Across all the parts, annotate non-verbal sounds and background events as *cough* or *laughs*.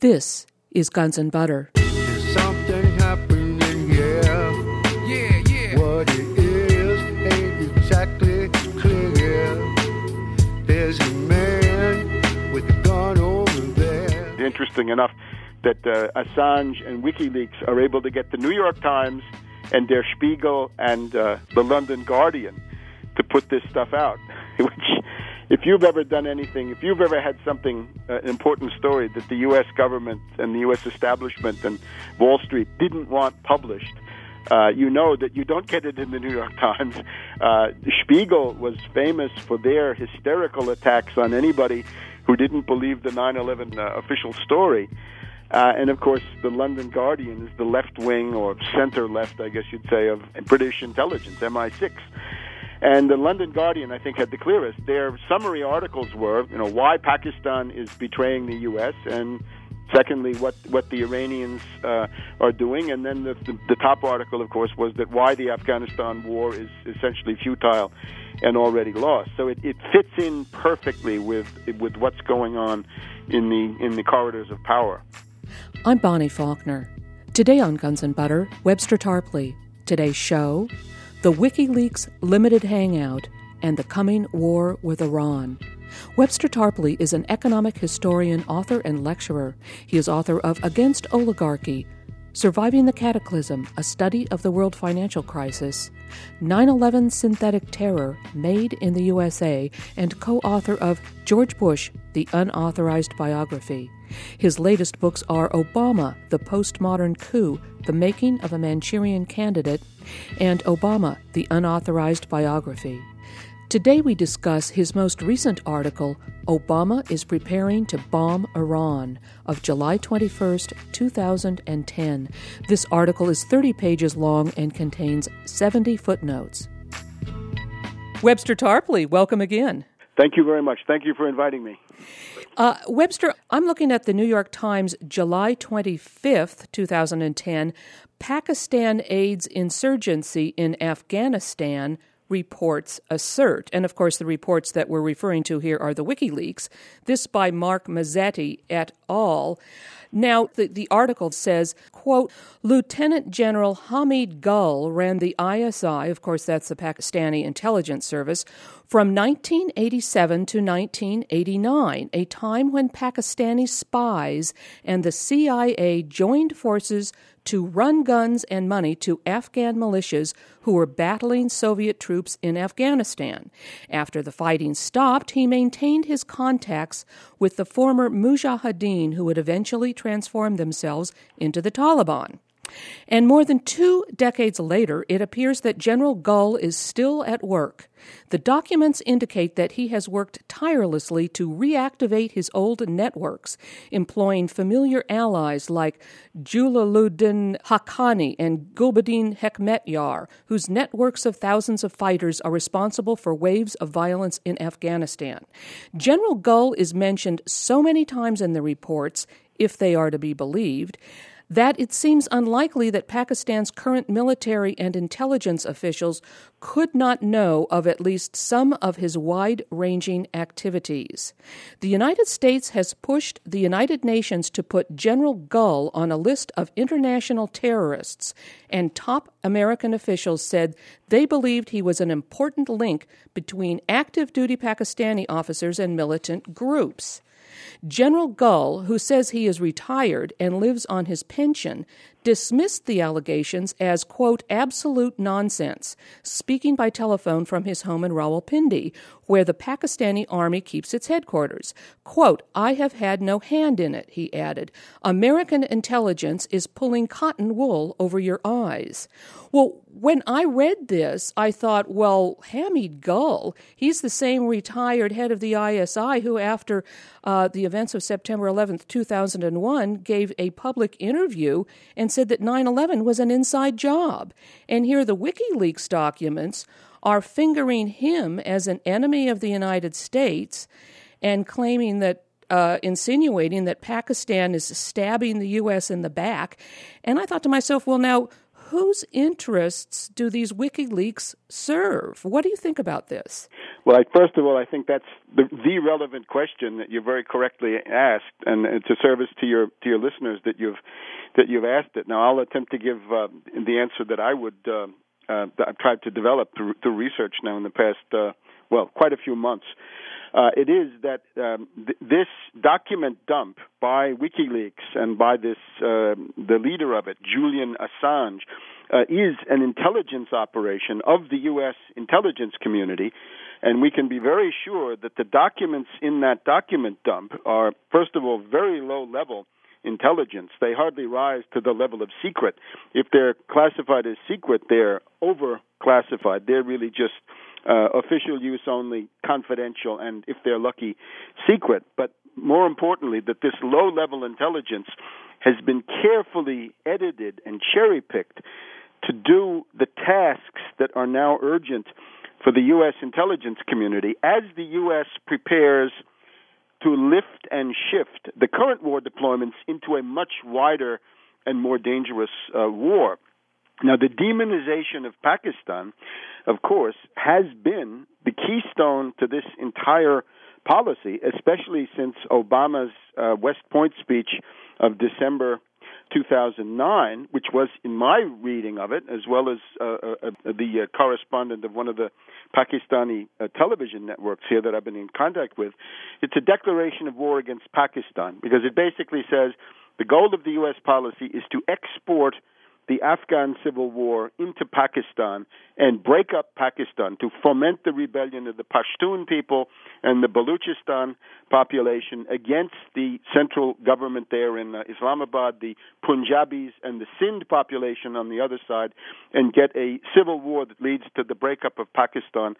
This is Guns and Butter. There's something happening here. Yeah, yeah. What it is ain't exactly clear. There's a man with a gun over there. interesting enough that uh, Assange and WikiLeaks are able to get the New York Times and Der Spiegel and uh, the London Guardian to put this stuff out. *laughs* Which, if you've ever done anything, if you've ever had something, uh, an important story that the U.S. government and the U.S. establishment and Wall Street didn't want published, uh, you know that you don't get it in the New York *laughs* Times. Uh, Spiegel was famous for their hysterical attacks on anybody who didn't believe the 9 11 uh, official story. Uh, and of course, the London Guardian is the left wing or center left, I guess you'd say, of British intelligence, MI6. And the London Guardian, I think, had the clearest. Their summary articles were, you know, why Pakistan is betraying the U.S. and secondly, what what the Iranians uh, are doing, and then the, the the top article, of course, was that why the Afghanistan war is essentially futile and already lost. So it, it fits in perfectly with with what's going on in the in the corridors of power. I'm Bonnie Faulkner. Today on Guns and Butter, Webster Tarpley. Today's show The WikiLeaks Limited Hangout and the Coming War with Iran. Webster Tarpley is an economic historian, author, and lecturer. He is author of Against Oligarchy Surviving the Cataclysm, a study of the world financial crisis, 9 11 Synthetic Terror, Made in the USA, and co author of George Bush, The Unauthorized Biography. His latest books are Obama, The Postmodern Coup, The Making of a Manchurian Candidate, and Obama, The Unauthorized Biography. Today we discuss his most recent article, Obama is Preparing to Bomb Iran, of July 21, 2010. This article is 30 pages long and contains 70 footnotes. Webster Tarpley, welcome again. Thank you very much. Thank you for inviting me. Uh, Webster, I'm looking at the New York Times, July 25th, 2010. Pakistan aids insurgency in Afghanistan reports assert. And of course, the reports that we're referring to here are the WikiLeaks. This by Mark Mazzetti et al. Now, the, the article says, quote, Lieutenant General Hamid Gul ran the ISI, of course, that's the Pakistani intelligence service, from 1987 to 1989, a time when Pakistani spies and the CIA joined forces to run guns and money to Afghan militias who were battling Soviet troops in Afghanistan. After the fighting stopped, he maintained his contacts with the former Mujahideen who would eventually transform themselves into the Taliban. And more than two decades later, it appears that General Gul is still at work. The documents indicate that he has worked tirelessly to reactivate his old networks, employing familiar allies like Jalaluddin Haqqani and Gulbuddin Hekmatyar, whose networks of thousands of fighters are responsible for waves of violence in Afghanistan. General Gul is mentioned so many times in the reports, if they are to be believed, that it seems unlikely that Pakistan's current military and intelligence officials could not know of at least some of his wide ranging activities. The United States has pushed the United Nations to put General Gul on a list of international terrorists, and top American officials said they believed he was an important link between active duty Pakistani officers and militant groups. General Gul, who says he is retired and lives on his pension, dismissed the allegations as, quote, absolute nonsense, speaking by telephone from his home in Rawalpindi, where the Pakistani army keeps its headquarters. Quote, I have had no hand in it, he added. American intelligence is pulling cotton wool over your eyes. Well, when I read this, I thought, well, Hamid Gul, he's the same retired head of the ISI who, after uh, the events of September 11th, 2001, gave a public interview and said that 9 11 was an inside job. And here the WikiLeaks documents are fingering him as an enemy of the United States and claiming that uh, insinuating that Pakistan is stabbing the U.S. in the back. And I thought to myself, well, now, whose interests do these WikiLeaks serve? What do you think about this? Well, I, first of all, I think that's the, the relevant question that you very correctly asked, and it's a service to your to your listeners that you've that you've asked it. Now, I'll attempt to give uh, the answer that I would uh, uh, that I've tried to develop through, through research now in the past uh, well quite a few months. Uh, it is that um, th- this document dump by WikiLeaks and by this uh, the leader of it, Julian Assange, uh, is an intelligence operation of the U.S. intelligence community and we can be very sure that the documents in that document dump are, first of all, very low level intelligence. They hardly rise to the level of secret. If they're classified as secret, they're over classified. They're really just uh, official use only, confidential, and if they're lucky, secret. But more importantly, that this low level intelligence has been carefully edited and cherry picked to do the tasks that are now urgent for the U.S. intelligence community as the U.S. prepares to lift and shift the current war deployments into a much wider and more dangerous uh, war. Now, the demonization of Pakistan, of course, has been the keystone to this entire policy, especially since Obama's uh, West Point speech of December 2009, which was, in my reading of it, as well as uh, uh, uh, the uh, correspondent of one of the Pakistani uh, television networks here that I've been in contact with, it's a declaration of war against Pakistan because it basically says the goal of the U.S. policy is to export the Afghan civil war into Pakistan and break up Pakistan to foment the rebellion of the Pashtun people and the Baluchistan population against the central government there in uh, Islamabad, the Punjabis and the Sindh population on the other side, and get a civil war that leads to the breakup of Pakistan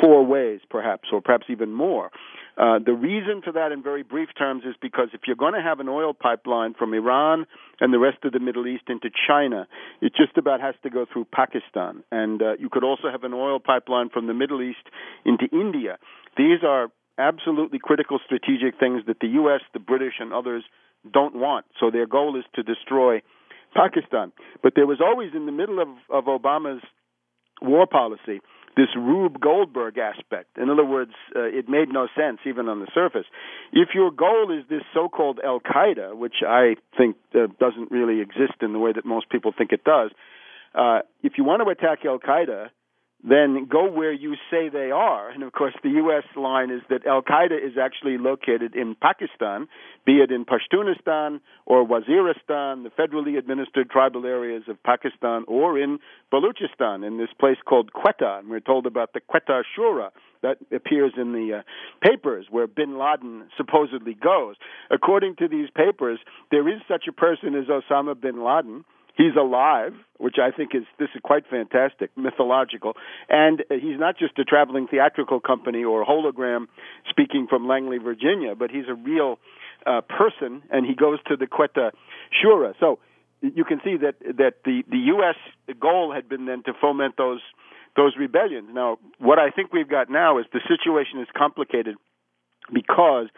four ways, perhaps, or perhaps even more. Uh, the reason for that, in very brief terms, is because if you're going to have an oil pipeline from Iran and the rest of the Middle East into China, it just about has to go through Pakistan. And uh, you could also have an oil pipeline from the Middle East into India. These are absolutely critical strategic things that the U.S., the British, and others don't want. So their goal is to destroy Pakistan. But there was always in the middle of, of Obama's war policy this Rube Goldberg aspect. In other words, uh, it made no sense even on the surface. If your goal is this so-called Al Qaeda, which I think uh, doesn't really exist in the way that most people think it does, uh, if you want to attack Al Qaeda, then go where you say they are. And of course, the U.S. line is that Al Qaeda is actually located in Pakistan, be it in Pashtunistan or Waziristan, the federally administered tribal areas of Pakistan, or in Baluchistan, in this place called Quetta. And we're told about the Quetta Shura that appears in the uh, papers where bin Laden supposedly goes. According to these papers, there is such a person as Osama bin Laden He's alive, which I think is this is quite fantastic, mythological, and he's not just a traveling theatrical company or hologram speaking from Langley, Virginia, but he's a real uh, person, and he goes to the Quetta Shura. So you can see that that the the U.S. goal had been then to foment those those rebellions. Now, what I think we've got now is the situation is complicated because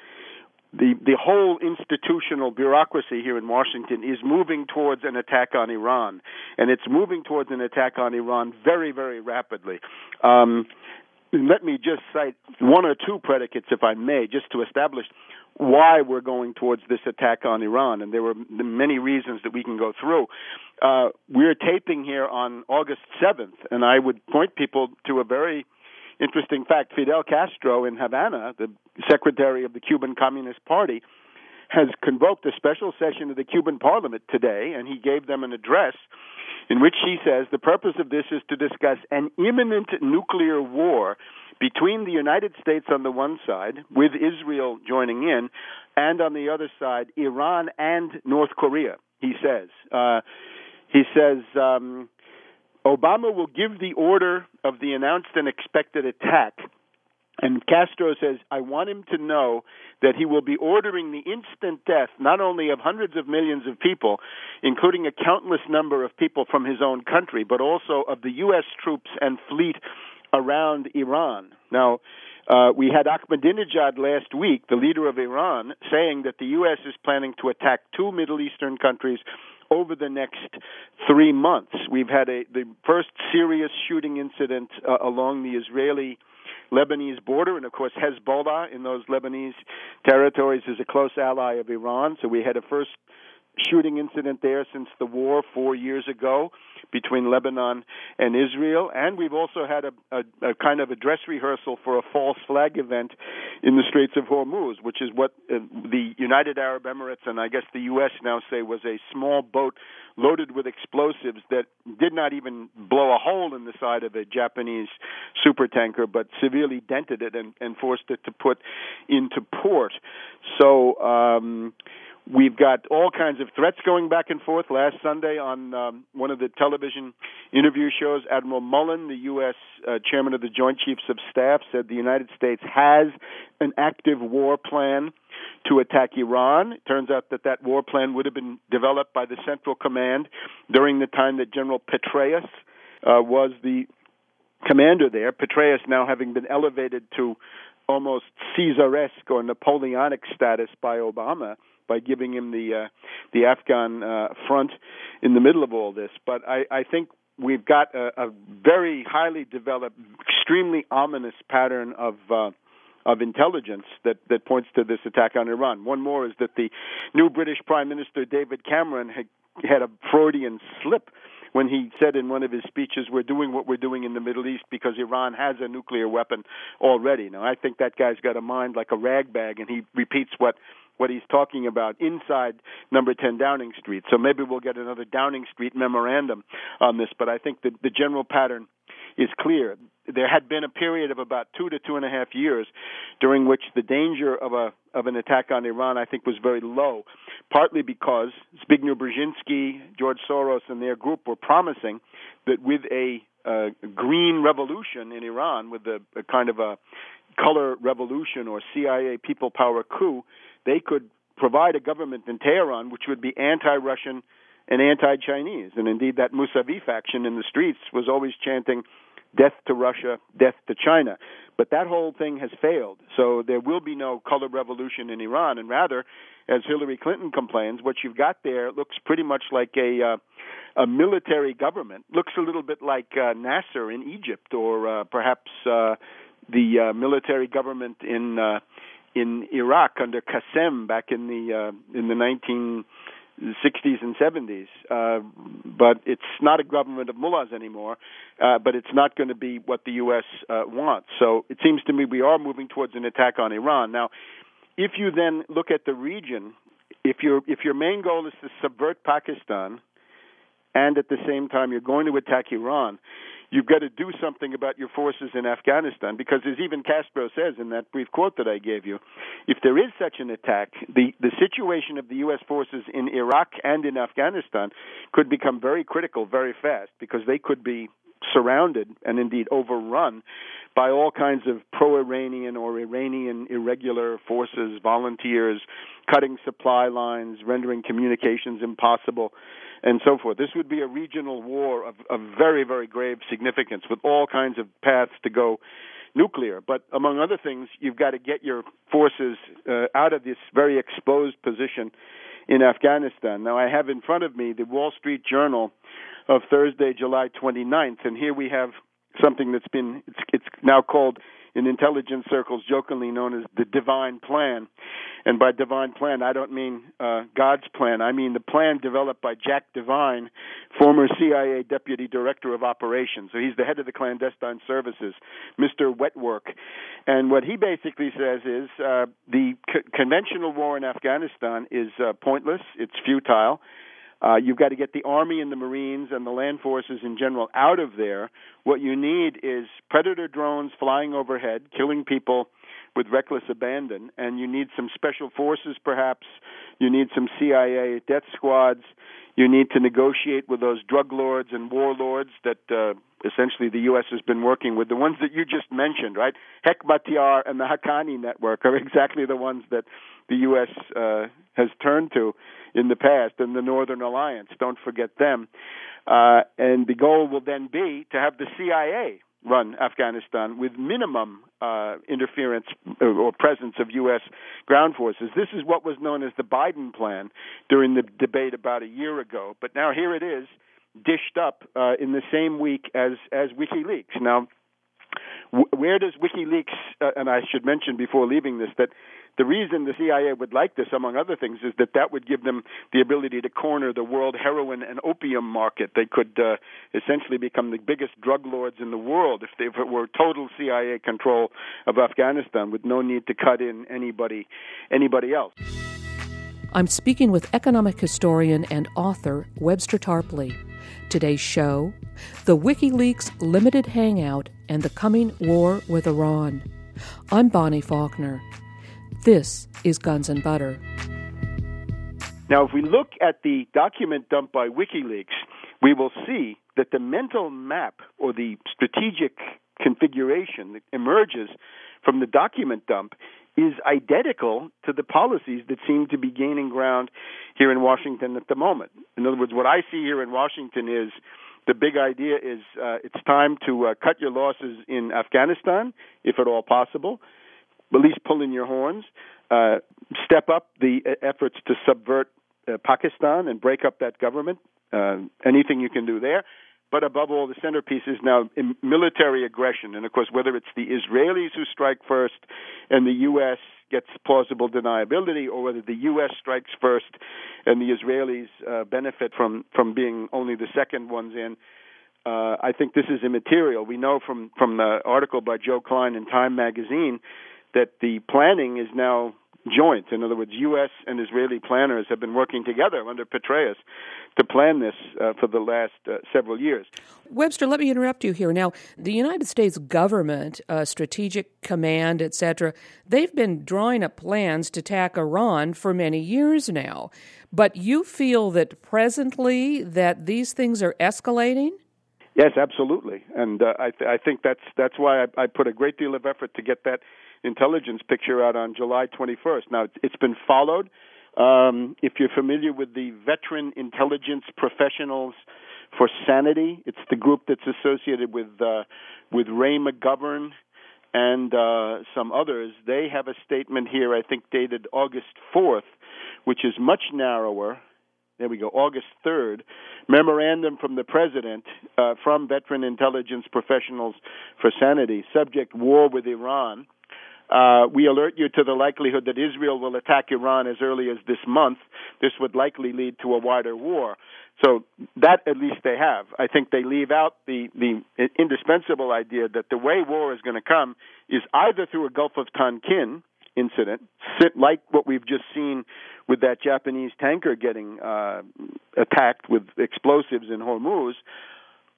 the the whole institutional bureaucracy here in Washington is moving towards an attack on Iran, and it's moving towards an attack on Iran very very rapidly. Um, let me just cite one or two predicates, if I may, just to establish why we're going towards this attack on Iran, and there were many reasons that we can go through. Uh, we're taping here on August 7th, and I would point people to a very Interesting fact Fidel Castro in Havana, the secretary of the Cuban Communist Party, has convoked a special session of the Cuban parliament today, and he gave them an address in which he says the purpose of this is to discuss an imminent nuclear war between the United States on the one side, with Israel joining in, and on the other side, Iran and North Korea, he says. Uh, he says, um, Obama will give the order of the announced and expected attack. And Castro says, I want him to know that he will be ordering the instant death not only of hundreds of millions of people, including a countless number of people from his own country, but also of the U.S. troops and fleet around Iran. Now, uh, we had Ahmadinejad last week, the leader of Iran, saying that the U.S. is planning to attack two Middle Eastern countries over the next three months. We've had a the first serious shooting incident uh, along the Israeli Lebanese border, and of course Hezbollah in those Lebanese territories is a close ally of Iran. So we had a first shooting incident there since the war four years ago between Lebanon and Israel. And we've also had a, a, a kind of a dress rehearsal for a false flag event in the Straits of Hormuz, which is what uh, the United Arab Emirates and I guess the U.S. now say was a small boat loaded with explosives that did not even blow a hole in the side of a Japanese supertanker, but severely dented it and, and forced it to put into port. So, um, We've got all kinds of threats going back and forth. Last Sunday on um, one of the television interview shows, Admiral Mullen, the U.S. Uh, chairman of the Joint Chiefs of Staff, said the United States has an active war plan to attack Iran. It turns out that that war plan would have been developed by the Central Command during the time that General Petraeus uh, was the commander there. Petraeus now having been elevated to almost Caesaresque or Napoleonic status by Obama by giving him the uh, the Afghan uh, front in the middle of all this. But I, I think we've got a, a very highly developed, extremely ominous pattern of. Uh, of intelligence that, that points to this attack on Iran. One more is that the new British Prime Minister David Cameron had had a Freudian slip when he said in one of his speeches, "We're doing what we're doing in the Middle East because Iran has a nuclear weapon already." Now, I think that guy's got a mind like a rag bag, and he repeats what what he's talking about inside number 10 Downing Street. So maybe we'll get another Downing Street memorandum on this, but I think that the general pattern is clear. There had been a period of about two to two and a half years during which the danger of a of an attack on Iran, I think, was very low, partly because Zbigniew Brzezinski, George Soros, and their group were promising that with a uh, green revolution in Iran, with a, a kind of a color revolution or CIA people power coup, they could provide a government in Tehran which would be anti-Russian and anti-Chinese. And indeed, that Mousavi faction in the streets was always chanting death to Russia, death to China. But that whole thing has failed. So there will be no color revolution in Iran. And rather, as Hillary Clinton complains, what you've got there looks pretty much like a uh, a military government. Looks a little bit like uh, Nasser in Egypt, or uh, perhaps uh, the uh, military government in uh, in Iraq under Qasem back in the uh, in the 1960s and 70s. Uh, but it's not a government of mullahs anymore. Uh, but it's not going to be what the U.S. Uh, wants. So it seems to me we are moving towards an attack on Iran. Now, if you then look at the region, if your if your main goal is to subvert Pakistan, and at the same time you're going to attack Iran, you've got to do something about your forces in Afghanistan because, as even Castro says in that brief quote that I gave you, if there is such an attack, the, the situation of the U.S. forces in Iraq and in Afghanistan could become very critical very fast because they could be surrounded and indeed overrun by all kinds of pro Iranian or Iranian irregular forces, volunteers, cutting supply lines, rendering communications impossible and so forth. This would be a regional war of, of very, very grave significance with all kinds of paths to go nuclear. But among other things, you've got to get your forces uh, out of this very exposed position in Afghanistan. Now, I have in front of me the Wall Street Journal of Thursday, July 29th, and here we have something that's been it's, it's now called in intelligence circles jokingly known as the divine plan. And by divine plan, I don't mean uh, God's plan. I mean the plan developed by Jack Devine, former CIA Deputy Director of Operations. So he's the head of the clandestine services, Mr. Wetwork. And what he basically says is uh, the co- conventional war in Afghanistan is uh, pointless, it's futile. Uh, you've got to get the Army and the Marines and the land forces in general out of there. What you need is predator drones flying overhead, killing people with reckless abandon, and you need some special forces, perhaps. You need some CIA death squads. You need to negotiate with those drug lords and warlords that uh, essentially the U.S. has been working with. The ones that you just mentioned, right? Hekmatyar and the Haqqani network are *laughs* exactly the ones that the U.S. Uh, has turned to in the past, and the Northern Alliance. Don't forget them. Uh, and the goal will then be to have the CIA run Afghanistan with minimum uh, interference or presence of U.S. ground forces. This is what was known as the Biden plan during the debate about a year ago. But now here it is, dished up uh, in the same week as as WikiLeaks. Now, where does WikiLeaks, uh, and I should mention before leaving this that the reason the CIA would like this, among other things, is that that would give them the ability to corner the world heroin and opium market. They could uh, essentially become the biggest drug lords in the world if, they, if it were total CIA control of Afghanistan, with no need to cut in anybody anybody else. I'm speaking with economic historian and author Webster Tarpley. Today's show The WikiLeaks Limited Hangout and the Coming War with Iran. I'm Bonnie Faulkner. This is Guns and Butter. Now, if we look at the document dumped by WikiLeaks, we will see that the mental map or the strategic configuration that emerges from the document dump is identical to the policies that seem to be gaining ground here in Washington at the moment. In other words, what I see here in Washington is the big idea is uh, it's time to uh, cut your losses in Afghanistan, if at all possible, at least pull in your horns, uh, step up the efforts to subvert uh, Pakistan and break up that government. Uh, anything you can do there. But above all, the centerpiece is now military aggression. And of course, whether it's the Israelis who strike first and the U.S. gets plausible deniability, or whether the U.S. strikes first and the Israelis uh, benefit from, from being only the second ones in, uh, I think this is immaterial. We know from, from the article by Joe Klein in Time magazine that the planning is now joint. In other words, U.S. and Israeli planners have been working together under Petraeus to plan this uh, for the last uh, several years. Webster, let me interrupt you here. Now, the United States government, uh, Strategic Command, etc., they've been drawing up plans to attack Iran for many years now. But you feel that presently that these things are escalating? Yes, absolutely, and uh, I, th- I think that's that's why I, I put a great deal of effort to get that intelligence picture out on July 21st. Now, it's been followed. Um, if you're familiar with the Veteran Intelligence Professionals for Sanity, it's the group that's associated with uh, with Ray McGovern and uh, some others. They have a statement here, I think, dated August 4th, which is much narrower. There we go, August 3rd. Memorandum from the President uh, from Veteran Intelligence Professionals for Sanity, subject war with Iran. Uh, we alert you to the likelihood that Israel will attack Iran as early as this month. This would likely lead to a wider war. So that at least they have. I think they leave out the, the indispensable idea that the way war is going to come is either through a Gulf of Tonkin incident, like what we've just seen with that Japanese tanker getting uh, attacked with explosives in Hormuz,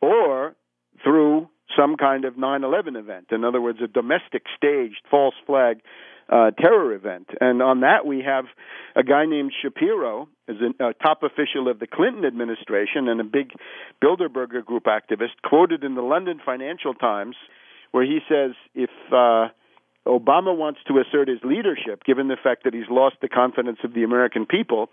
or through some kind of 9/11 event. In other words, a domestic staged false flag uh, terror event. And on that, we have a guy named Shapiro, as a top official of the Clinton administration and a big Bilderberger Group activist, quoted in the London Financial Times, where he says if uh, Obama wants to assert his leadership, given the fact that he's lost the confidence of the American people,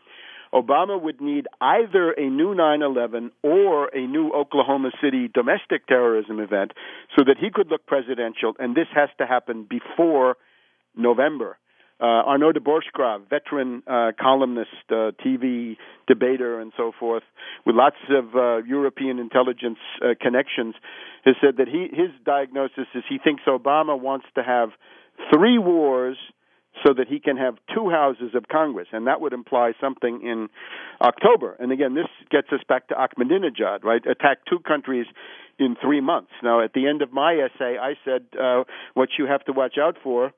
Obama would need either a new 9 11 or a new Oklahoma City domestic terrorism event so that he could look presidential, and this has to happen before November. Uh, Arnaud de Borchgrave, veteran uh, columnist, uh, TV debater, and so forth, with lots of uh, European intelligence uh, connections, has said that he his diagnosis is he thinks Obama wants to have three wars so that he can have two houses of Congress, and that would imply something in October. And again, this gets us back to Ahmadinejad, right? Attack two countries in three months. Now, at the end of my essay, I said uh, what you have to watch out for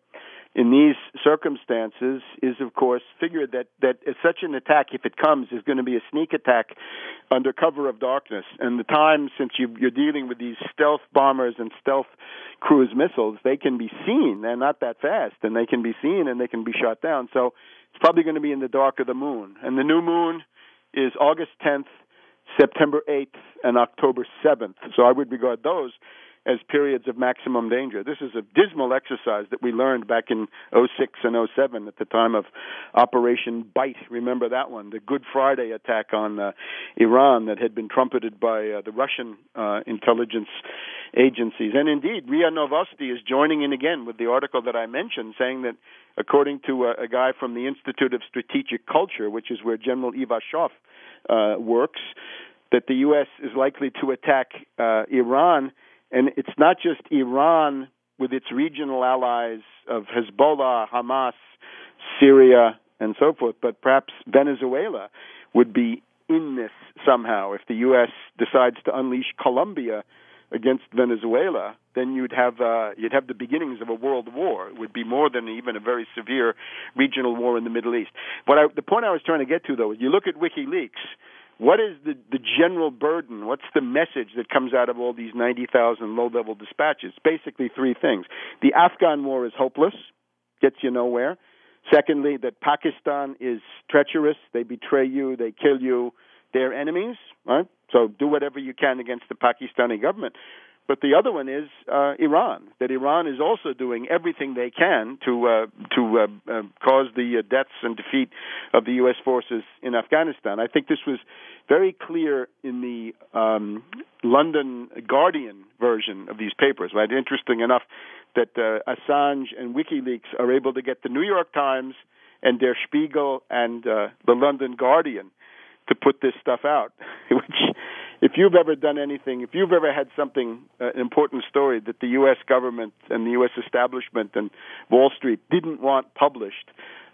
in these circumstances is, of course, figure that that such an attack, if it comes, is going to be a sneak attack under cover of darkness. And the time, since you, you're dealing with these stealth bombers and stealth cruise missiles, they can be seen. They're not that fast, and they can be seen and they can be shot down. So it's probably going to be in the dark of the moon. And the new moon is August 10th, September 8th, and October 7th. So I would regard those as periods of maximum danger. This is a dismal exercise that we learned back in 06 and 07 at the time of Operation Bite. Remember that one, the Good Friday attack on uh, Iran that had been trumpeted by uh, the Russian uh, intelligence agencies. And indeed, RIA Novosti is joining in again with the article that I mentioned, saying that according to a, a guy from the Institute of Strategic Culture, which is where General Ivashov uh, works, that the U.S. is likely to attack uh, Iran and it's not just Iran with its regional allies of Hezbollah, Hamas, Syria, and so forth, but perhaps Venezuela would be in this somehow. If the U.S. decides to unleash Colombia against Venezuela, then you'd have uh, you'd have the beginnings of a world war. It would be more than even a very severe regional war in the Middle East. But I, the point I was trying to get to, though, is you look at WikiLeaks. What is the, the general burden? What's the message that comes out of all these 90,000 low level dispatches? Basically, three things. The Afghan war is hopeless, gets you nowhere. Secondly, that Pakistan is treacherous. They betray you, they kill you. They're enemies, right? So do whatever you can against the Pakistani government. But the other one is uh, Iran. That Iran is also doing everything they can to uh, to uh, uh, cause the uh, deaths and defeat of the U.S. forces in Afghanistan. I think this was very clear in the um, London Guardian version of these papers. Right, interesting enough that uh, Assange and WikiLeaks are able to get the New York Times and Der Spiegel and the London Guardian to put this stuff out, *laughs* which if you've ever done anything, if you've ever had something, uh, an important story that the U.S. government and the U.S. establishment and Wall Street didn't want published,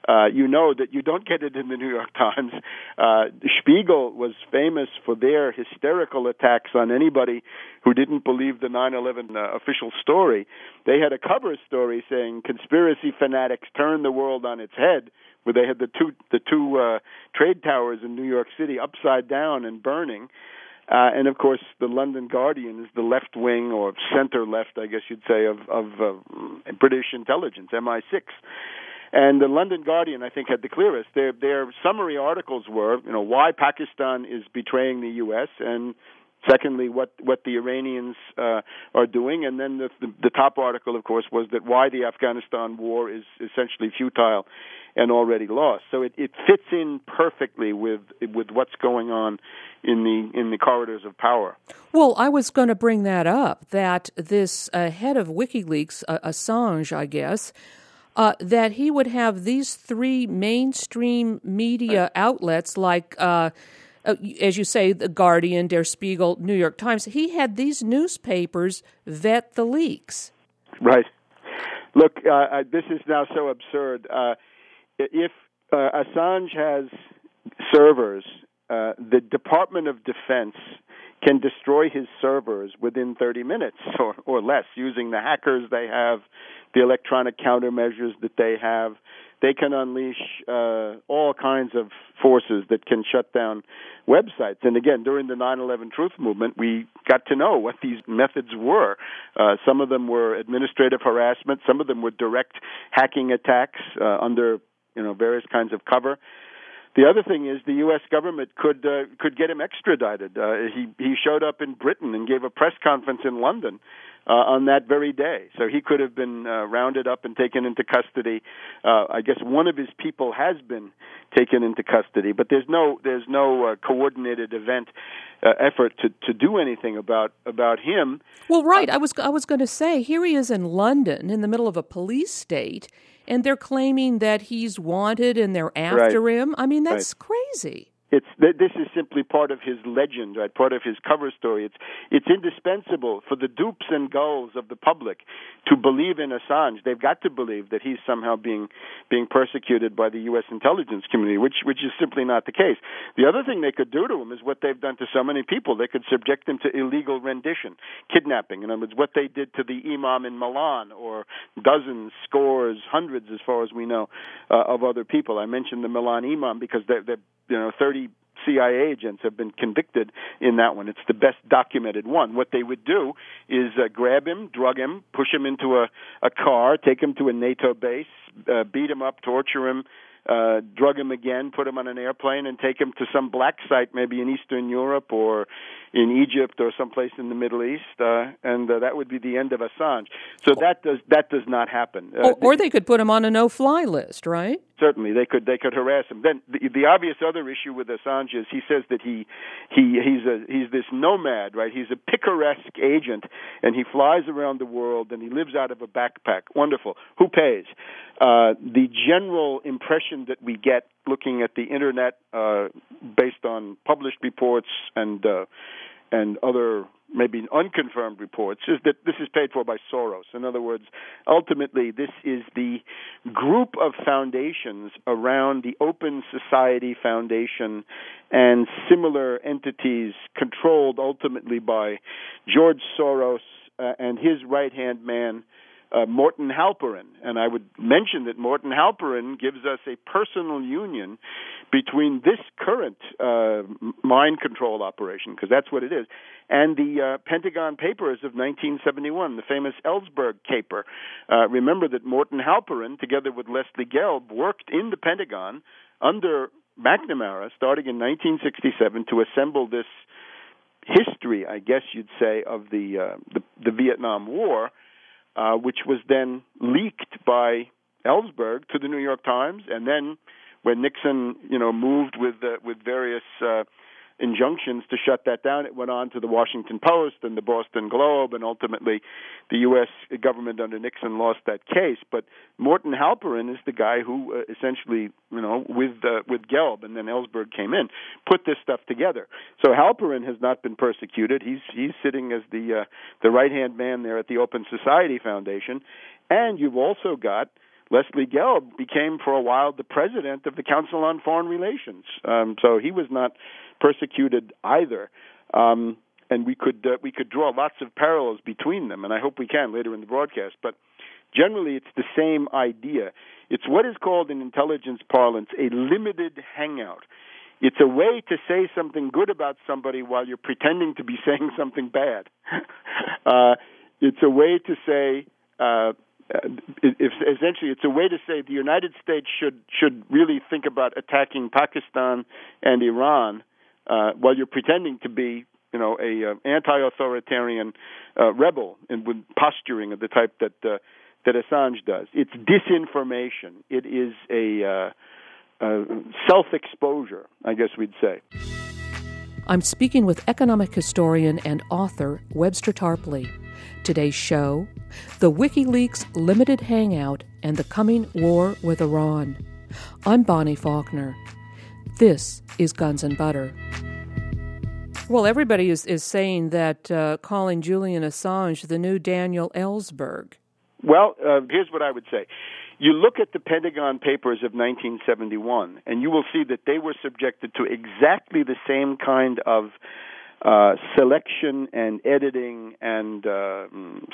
uh, you know that you don't get it in the *laughs* New York Times. Uh, Spiegel was famous for their hysterical attacks on anybody who didn't believe the 9/11 uh, official story. They had a cover story saying conspiracy fanatics turned the world on its head, where they had the two the two uh, trade towers in New York City upside down and burning. Uh, and of course, the London Guardian is the left wing or center left, I guess you'd say, of, of uh, British intelligence, MI6. And the London Guardian, I think, had the clearest. Their their summary articles were, you know, why Pakistan is betraying the U.S. and Secondly, what what the Iranians uh, are doing, and then the, the the top article, of course, was that why the Afghanistan war is essentially futile and already lost. So it, it fits in perfectly with with what's going on in the in the corridors of power. Well, I was going to bring that up. That this uh, head of WikiLeaks, uh, Assange, I guess. Uh, that he would have these three mainstream media outlets like uh, uh, as you say, the Guardian, Der Spiegel, New York Times. He had these newspapers vet the leaks. Right. Look, uh, this is now so absurd. Uh, if uh, Assange has servers, uh, the Department of Defense can destroy his servers within 30 minutes *laughs* or, or less using the hackers they have, the electronic countermeasures that they have they can unleash uh, all kinds of forces that can shut down websites. And again, during the 9/11 Truth Movement, we got to know what these methods were. Uh, some of them were administrative harassment. Some of them were direct hacking attacks uh, under you know various kinds of cover. The other thing is the U.S. government could uh, could get him extradited. Uh, he he showed up in Britain and gave a press conference in London uh, on that very day. So he could have been uh, rounded up and taken into custody. Uh, I guess one of his people has been taken into custody, but there's no there's no uh, coordinated event uh, effort to to do anything about about him. Well, right. I was I was going to say here he is in London in the middle of a police state, and they're claiming that he's wanted and they're after right. him. I mean, that's right. crazy it's this is simply part of his legend, right? Part of his cover story. It's it's indispensable for the dupes and gulls of the public to believe in Assange. They've got to believe that he's somehow being being persecuted by the U.S. intelligence community, which which is simply not the case. The other thing they could do to him is what they've done to so many people. They could subject him to illegal rendition, kidnapping. In other words, what they did to the imam in Milan, or dozens, scores, hundreds, as far as we know, uh, of other people. I mentioned the Milan imam because they they you know 30 CIA agents have been convicted in that one. It's the best documented one. What they would do is uh, grab him, drug him, push him into a, a car, take him to a NATO base, uh, beat him up, torture him, uh, drug him again, put him on an airplane, and take him to some black site, maybe in Eastern Europe or in Egypt or someplace in the Middle East, uh, and uh, that would be the end of Assange. So that does that does not happen. Uh, or, or they could put him on a no-fly list, right? Certainly, they could they could harass him. Then the, the obvious other issue with Assange is he says that he he he's a he's this nomad, right? He's a picaresque agent, and he flies around the world and he lives out of a backpack. Wonderful. Who pays? Uh, the general impression that we get looking at the internet, uh, based on published reports and uh, and other maybe unconfirmed reports is that this is paid for by Soros. In other words, ultimately, this is the group of foundations around the Open Society Foundation and similar entities controlled ultimately by George Soros uh, and his right hand man uh, Morton Halperin. And I would mention that Morton Halperin gives us a personal union between this current uh, mind control operation, because that's what it is, and the uh, Pentagon Papers of 1971, the famous Ellsberg caper. Uh, remember that Morton Halperin, together with Leslie Gelb, worked in the Pentagon under McNamara starting in 1967 to assemble this history, I guess you'd say, of the uh, the, the Vietnam War uh, which was then leaked by Ellsberg to the New York Times, and then when Nixon, you know, moved with uh, with various uh, injunctions to shut that down. It went on to the Washington Post and the Boston Globe, and ultimately the U.S. government under Nixon lost that case. But Morton Halperin is the guy who uh, essentially, you know, with uh, with Gelb and then Ellsberg came in, put this stuff together. So Halperin has not been persecuted. He's he's sitting as the uh, the right hand man there at the Open Society Foundation, and you've also got Leslie Gelb became for a while the president of the Council on Foreign Relations. Um, so he was not persecuted either. Um, and we could uh, we could draw lots of parallels between them, and I hope we can later in the broadcast. But generally, it's the same idea. It's what is called in intelligence parlance a limited hangout. It's a way to say something good about somebody while you're pretending to be *laughs* saying something bad. *laughs* uh, it's a way to say uh, if essentially it's a way to say the United States should should really think about attacking Pakistan and Iran uh, while you're pretending to be you know a uh, anti-authoritarian uh, rebel and with posturing of the type that uh, that Assange does. It's disinformation. It is a uh, uh, self-exposure, I guess we'd say. I'm speaking with economic historian and author Webster Tarpley. Today's show The WikiLeaks Limited Hangout and the Coming War with Iran. I'm Bonnie Faulkner. This is Guns and Butter. Well, everybody is, is saying that uh, calling Julian Assange the new Daniel Ellsberg. Well, uh, here's what I would say. You look at the Pentagon Papers of 1971, and you will see that they were subjected to exactly the same kind of uh, selection and editing and uh,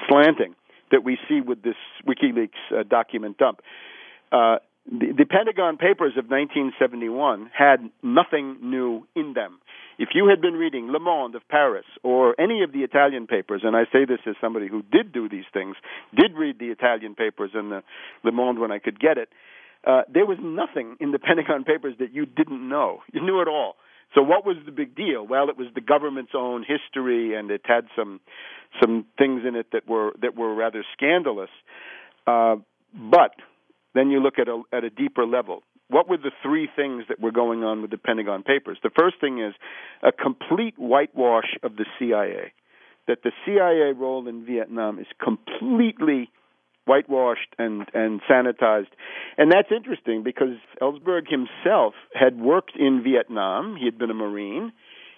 slanting that we see with this WikiLeaks uh, document dump. Uh, the, the Pentagon Papers of 1971 had nothing new in them. If you had been reading Le Monde of Paris or any of the Italian papers, and I say this as somebody who did do these things, did read the Italian papers and the Le Monde when I could get it, uh, there was nothing in the *laughs* Pentagon Papers that you didn't know. You knew it all. So what was the big deal? Well, it was the government's own history, and it had some some things in it that were that were rather scandalous. Uh, but then you look at a at a deeper level. What were the three things that were going on with the Pentagon Papers? The first thing is a complete whitewash of the CIA. That the CIA role in Vietnam is completely whitewashed and and sanitized. And that's interesting because Ellsberg himself had worked in Vietnam. He had been a Marine.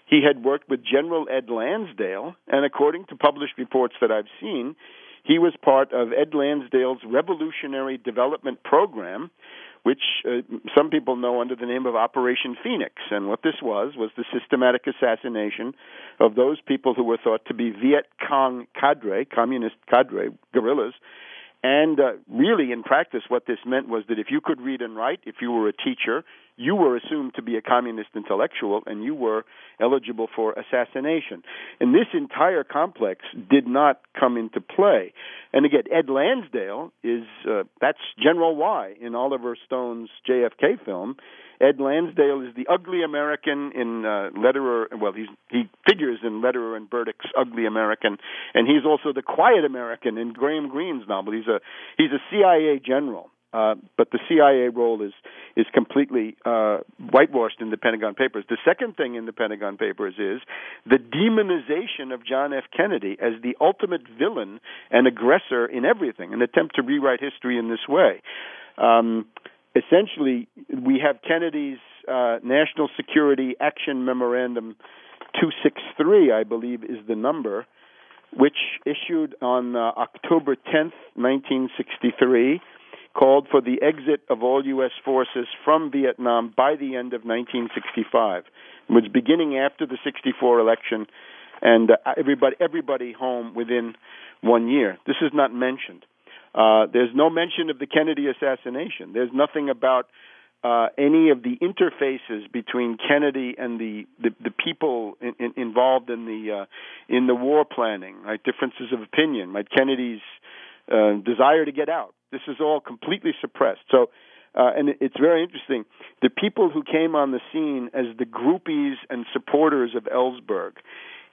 He had worked with General Ed Lansdale, and according to published reports that I've seen, he was part of Ed Lansdale's Revolutionary Development Program, which uh, some people know under the name of Operation Phoenix. And what this was was the systematic assassination of those people who were thought to be Viet Cong cadre, communist cadre, guerrillas, and uh, really, in practice, what this meant was that if you could read and write, if you were a teacher, you were assumed to be a communist intellectual and you were eligible for assassination. And this entire complex did not come into play. And again, Ed Lansdale is uh, that's General Y in Oliver Stone's JFK film. Ed Lansdale is the ugly American in uh, Lederer. Well, he's, he figures in Lederer and Burdick's Ugly American, and he's also the quiet American in Graham Greene's novel. He's a he's a CIA general. Uh, but the CIA role is is completely uh, whitewashed in the Pentagon Papers. The second thing in the Pentagon Papers is the demonization of John F. Kennedy as the ultimate villain and aggressor in everything, an attempt to rewrite history in this way. Um, essentially, we have Kennedy's uh, National Security Action Memorandum 263, I believe, is the number, which issued on uh, October 10th, 1963, called for the exit of all U.S. forces from Vietnam by the end of 1965. It was beginning after the 64 election, and uh, everybody everybody home within one year. This is not mentioned. Uh, there's no mention of the Kennedy assassination. There's nothing about uh, any of the interfaces between Kennedy and the the, the people in, in, involved in the uh, in the war planning, right? Differences of opinion, right? Kennedy's uh, desire to get out. This is all completely suppressed. So. Uh, and it's very interesting. The people who came on the scene as the groupies and supporters of Ellsberg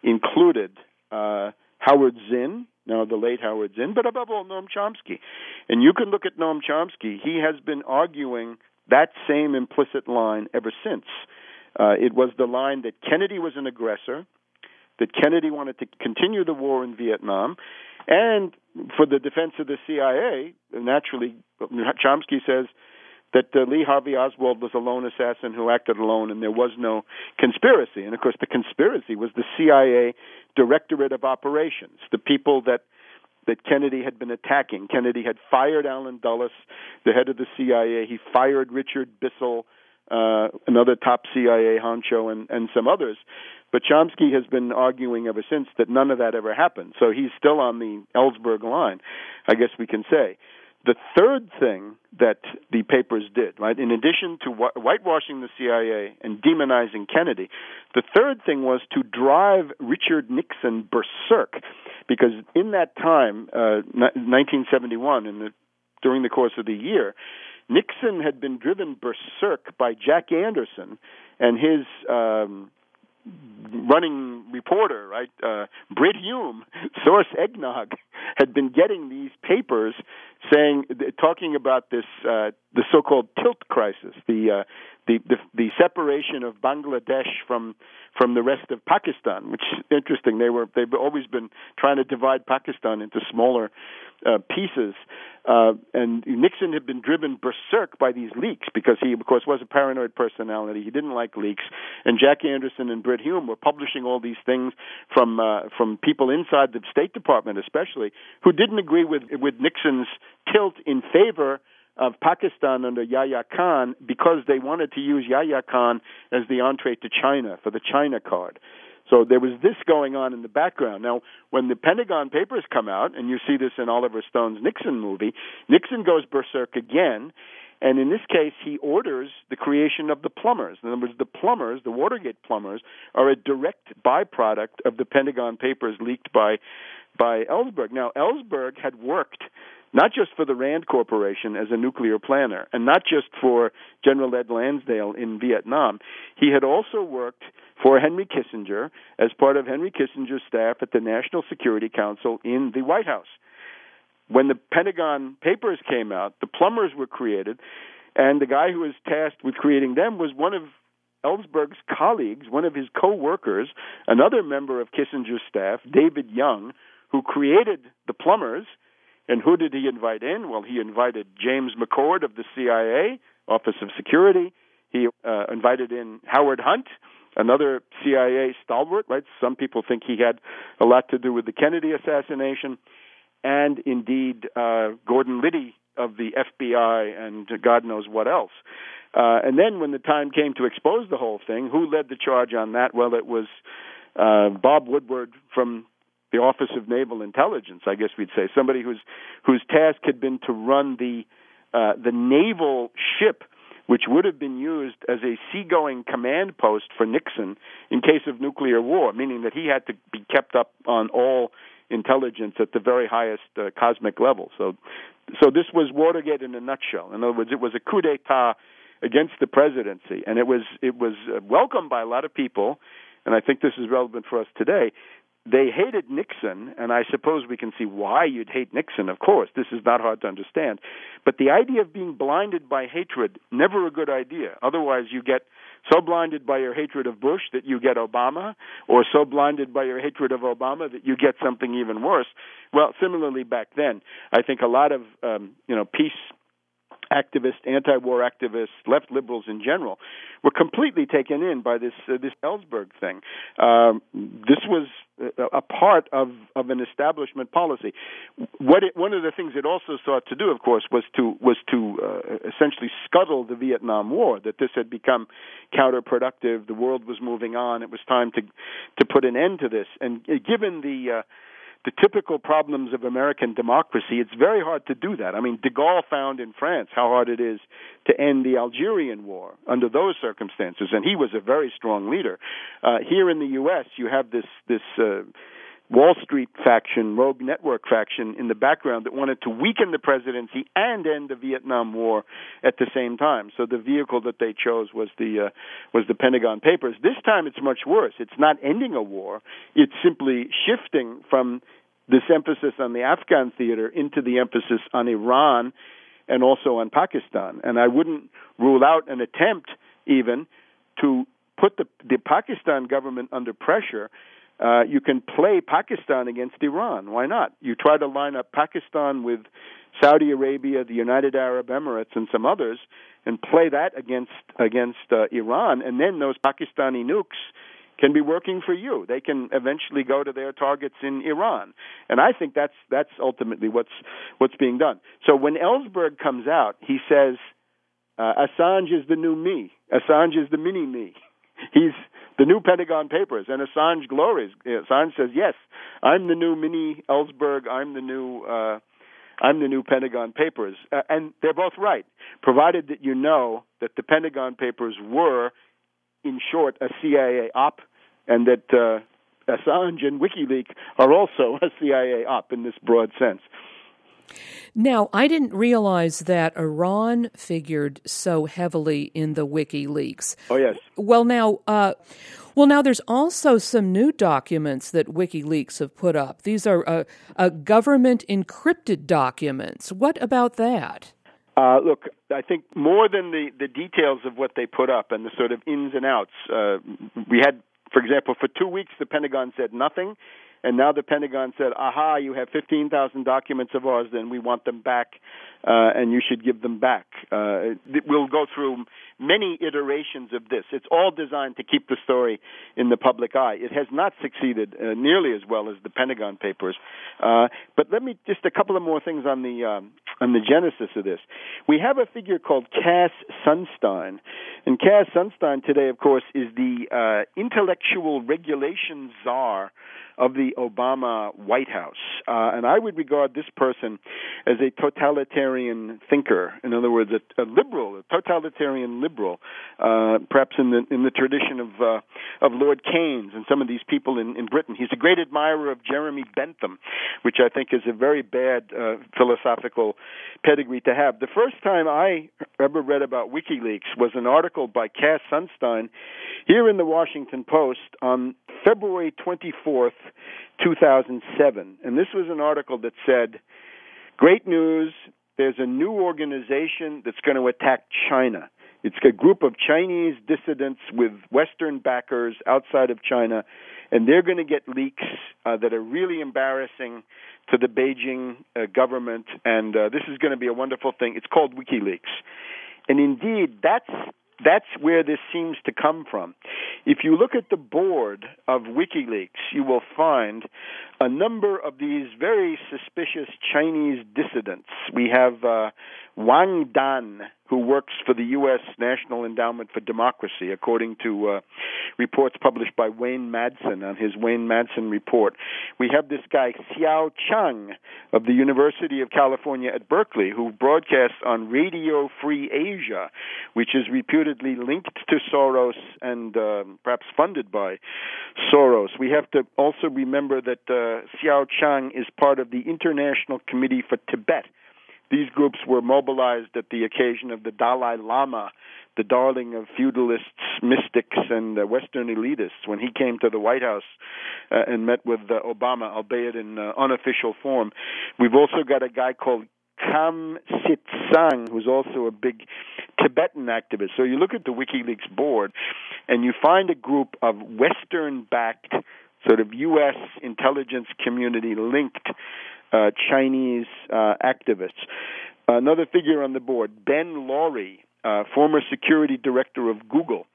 included uh, Howard Zinn, now the late Howard Zinn, but above all Noam Chomsky. And you can look at Noam Chomsky. He has been arguing that same implicit line ever since. Uh, it was the line that Kennedy was an aggressor, that Kennedy wanted to continue the war in Vietnam, and for the defense of the CIA, naturally, Chomsky says that uh, Lee Harvey Oswald was a lone assassin who acted alone and there was no conspiracy. And of course, the conspiracy was the CIA Directorate of Operations, the people that that Kennedy had been attacking. Kennedy had fired Allen Dulles, the head of the CIA. He fired Richard Bissell, uh, another top CIA honcho, and, and some others. But Chomsky has been arguing ever since that none of that ever happened. So he's still on the Ellsberg line, I guess we can say. The third thing that the papers did, right, in addition to whitewashing the CIA and demonizing Kennedy, the third thing was to drive Richard Nixon berserk, because in that time, uh, 1971, in the, during the course of the year, Nixon had been driven berserk by Jack Anderson and his um, running reporter, right, uh, Brit Hume, *laughs* Source Eggnog, had been getting these papers saying, talking about this, uh, the so-called tilt crisis, the, uh, the, the the separation of Bangladesh from from the rest of Pakistan, which is interesting. They were they've always been trying to divide Pakistan into smaller uh, pieces. Uh, and Nixon had been driven berserk by these leaks because he, of course, was a paranoid personality. He didn't like leaks. And Jackie Anderson and Brit Hume were publishing all these things from uh, from people inside the State Department, especially, who didn't agree with with Nixon's tilt in favor of Pakistan under Yahya Khan because they wanted to use Yahya Khan as the entree to China for the China card. So there was this going on in the background. Now, when the Pentagon Papers come out, and you see this in Oliver Stone's Nixon movie, Nixon goes berserk again, and in this case, he orders the creation of the plumbers. In other words, the plumbers, the Watergate plumbers, are a direct byproduct of the Pentagon Papers leaked by by Ellsberg. Now, Ellsberg had worked not just for the Rand Corporation as a nuclear planner, and not just for General Ed Lansdale in Vietnam. He had also worked for Henry Kissinger as part of Henry Kissinger's staff at the National Security Council in the White House. When the Pentagon Papers came out, the plumbers were created, and the guy who was tasked with creating them was one of Ellsberg's colleagues, one of his co-workers, another member of Kissinger's staff, David Young, who created the plumbers – and who did he invite in? Well, he invited James McCord of the CIA, Office of Security. He uh, invited in Howard Hunt, another CIA stalwart, right? Some people think he had a lot to do with the Kennedy assassination. And indeed, uh, Gordon Liddy of the FBI and God knows what else. Uh, and then when the time came to expose the whole thing, who led the charge on that? Well, it was uh, Bob Woodward from the Office of Naval Intelligence, I guess we'd say, somebody whose whose task had been to run the uh, the naval ship which would have been used as a seagoing command post for Nixon in case of nuclear war, meaning that he had to be kept up on all intelligence at the very highest uh, cosmic level. So, so this was Watergate in a nutshell. In other words, it was a coup d'état against the presidency, and it was it was uh, welcomed by a lot of people. And I think this is relevant for us today they hated Nixon, and I suppose we can see why you'd hate Nixon, of course. This is not hard to understand. But the idea of being blinded by hatred, never a good idea. Otherwise, you get so blinded by your hatred of Bush that you get Obama, or so blinded by your hatred of Obama that you get something even worse. Well, similarly back then, I think a lot of um, you know peace activists, anti-war activists, left liberals in general, were completely taken in by this uh, this Ellsberg thing. Um, this was a part of of an establishment policy. What it, one of the things it also sought to do, of course, was to was to uh, essentially scuttle the Vietnam War. That this had become counterproductive. The world was moving on. It was time to to put an end to this. And uh, given the uh, the typical problems of American democracy, it's very hard to do that. I mean, de Gaulle found in France how hard it is to end the Algerian war under those circumstances, and he was a very strong leader. Uh, here in the U.S., you have this this uh, Wall Street faction, rogue network faction in the background that wanted to weaken the presidency and end the Vietnam War at the same time. So the vehicle that they chose was the uh, was the Pentagon Papers. This time it's much worse. It's not ending a war. It's simply shifting from this emphasis on the Afghan theater into the emphasis on Iran and also on Pakistan. And I wouldn't rule out an attempt even to put the, the Pakistan government under pressure. Uh, you can play Pakistan against Iran. Why not? You try to line up Pakistan with Saudi Arabia, the United Arab Emirates, and some others, and play that against against uh, Iran, and then those Pakistani nukes can be working for you. They can eventually go to their targets in Iran, and I think that's that's ultimately what's what's being done. So when Ellsberg comes out, he says uh, Assange is the new me. Assange is the mini me. He's the new Pentagon Papers, and Assange glories. Assange says, "Yes, I'm the new mini Ellsberg. I'm the new." Uh, I'm the new Pentagon Papers. Uh, and they're both right, provided that you know that the Pentagon Papers were in short, a CIA op, and that uh, Assange and WikiLeaks are also *laughs* a CIA op in this broad sense. Now, I didn't realize that Iran figured so heavily in the WikiLeaks. Oh yes. Well, now, uh, well, now there's also some new documents that WikiLeaks have put up. These are uh, uh, government encrypted documents. What about that? Uh, look, I think more than the, the details of what they put up and the sort of ins and outs, uh, we had, for example, for two weeks the Pentagon said nothing, and now the Pentagon said, aha, you have 15,000 documents of ours, then we want them back, uh, and you should give them back. Uh, we'll go through many iterations of this. It's all designed to keep the story in the public eye. It has not succeeded uh, nearly as well as the Pentagon Papers. Uh, but let me just a couple of more things on the um, on the genesis of this. We have a figure called Cass Sunstein, and Cass Sunstein today, of course, is the uh, intellectual regulation czar of the Obama White House. Uh, and I would regard this person as a totalitarian thinker. In other words, a, a liberal, a totalitarian liberal, uh, perhaps in the in the tradition of uh, of Lord Keynes and some of these people in, in Britain. He's a great admirer of Jeremy Bentham, which I think is a very bad uh, philosophical pedigree to have. The first time I ever read about WikiLeaks was an article by Cass Sunstein here in the Washington Post on February 24th, 2007. And this was an article that said, Great news, there's a new organization that's going to attack China. It's a group of Chinese dissidents with Western backers outside of China, and they're going to get leaks uh, that are really embarrassing to the Beijing uh, government, and uh, this is going to be a wonderful thing. It's called WikiLeaks. And indeed, that's that's where this seems to come from. If you look at the board of WikiLeaks, you will find a number of these very suspicious Chinese dissidents. We have uh, Wang Dan, who works for the U.S. National Endowment for Democracy, according to uh, reports published by Wayne Madsen on his Wayne Madsen report. We have this guy, Xiao Qiang, of the University of California at Berkeley, who broadcasts on Radio Free Asia, which is reputedly linked to Soros and uh, perhaps funded by Soros. We have to also remember that uh, Xiao Qiang is part of the International Committee for Tibet these groups were mobilized at the occasion of the Dalai Lama, the darling of feudalists, mystics, and uh, Western elitists, when he came to the White House uh, and met with uh, Obama, albeit in uh, unofficial form. We've also got a guy called Kam Sit Sang, who's also a big Tibetan activist. So you look at the WikiLeaks board, and you find a group of Western backed, sort of U.S. intelligence community linked uh, Chinese uh, activists. Another figure on the board, Ben Laurie, uh, former security director of Google.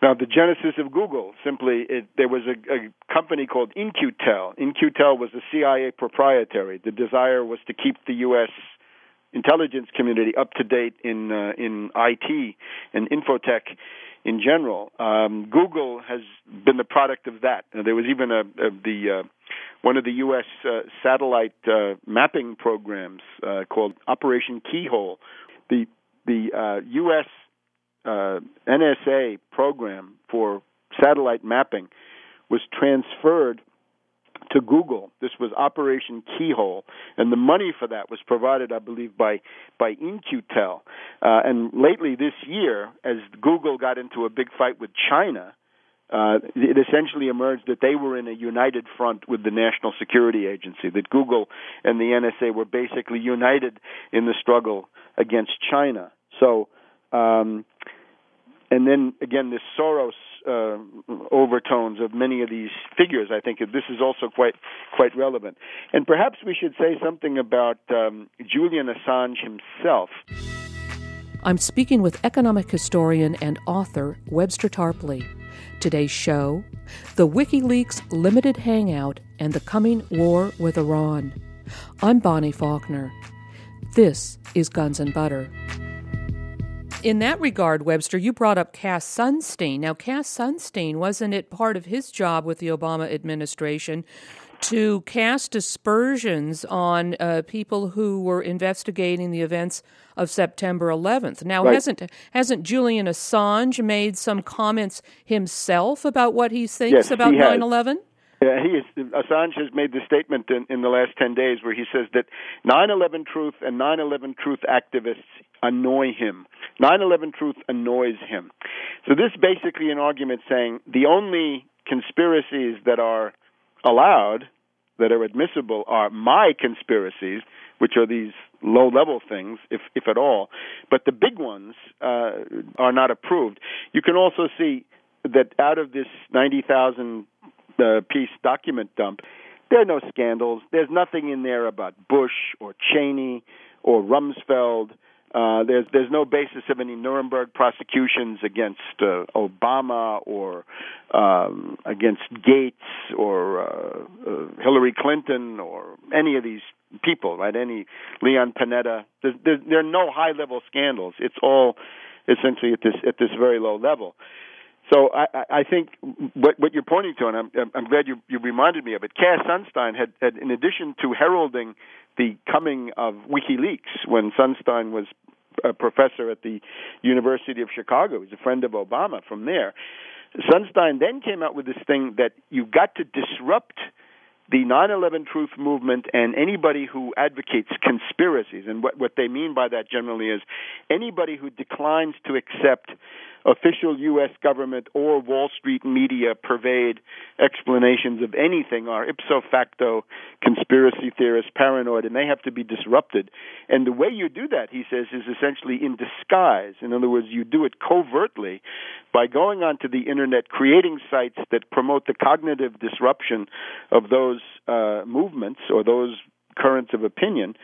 Now, the genesis of Google simply, it, there was a, a company called In-Q-Tel. In-Q-Tel was a CIA proprietary. The desire was to keep the U.S. intelligence community up to date in uh, in IT and infotech in general. Um, Google has been the product of that. Now, there was even a, a the uh, one of the U.S. Uh, satellite uh, mapping programs uh, called Operation Keyhole. The the U.S. Uh, NSA program for satellite mapping was transferred to Google. This was Operation Keyhole, and the money for that was provided, I believe, by by In-Q-Tel. Uh, and lately this year, as Google got into a big fight with China, uh, it essentially emerged that they were in a united front with the National Security Agency. That Google and the NSA were basically united in the struggle against China. So. Um, and then again, this Soros uh, overtones of many of these figures. I think this is also quite quite relevant. And perhaps we should say something about um, Julian Assange himself. I'm speaking with economic historian and author Webster Tarpley. Today's show The WikiLeaks Limited Hangout and the Coming War with Iran. I'm Bonnie Faulkner. This is Guns and Butter. In that regard, Webster, you brought up Cass Sunstein. Now, Cass Sunstein, wasn't it part of his job with the Obama administration to cast aspersions on uh, people who were investigating the events of September 11th? Now, right. hasn't hasn't Julian Assange made some comments himself about what he thinks yes, about 9 11? Yeah, he is, Assange has made the statement in, in the last 10 days where he says that 9 11 Truth and 9 11 Truth activists annoy him. 9 11 Truth annoys him. So, this is basically an argument saying the only conspiracies that are allowed, that are admissible, are my conspiracies, which are these low level things, if, if at all. But the big ones uh, are not approved. You can also see that out of this 90,000 uh, peace document dump, there are no scandals. There's nothing in there about Bush or Cheney or Rumsfeld. Uh, there's there's no basis of any Nuremberg prosecutions against uh, Obama or um, against Gates or uh, uh, Hillary Clinton or any of these people, right? Any Leon Panetta. There's, there's, there are no high level scandals. It's all essentially at this at this very low level. So I, I think what, what you're pointing to, and I'm, I'm glad you, you reminded me of it. Cass Sunstein had, had, in addition to heralding the coming of WikiLeaks when Sunstein was a professor at the University of Chicago, he's a friend of Obama from there. Sunstein then came out with this thing that you've got to disrupt the 9/11 Truth Movement and anybody who advocates conspiracies, and what what they mean by that generally is anybody who declines to accept official U.S. government or Wall Street media pervade explanations of anything are ipso facto conspiracy theorists, paranoid, and they have to be disrupted. And the way you do that, he says, is essentially in disguise. In other words, you do it covertly by going onto the internet, creating sites that promote the cognitive disruption of those uh, movements or those currents of opinion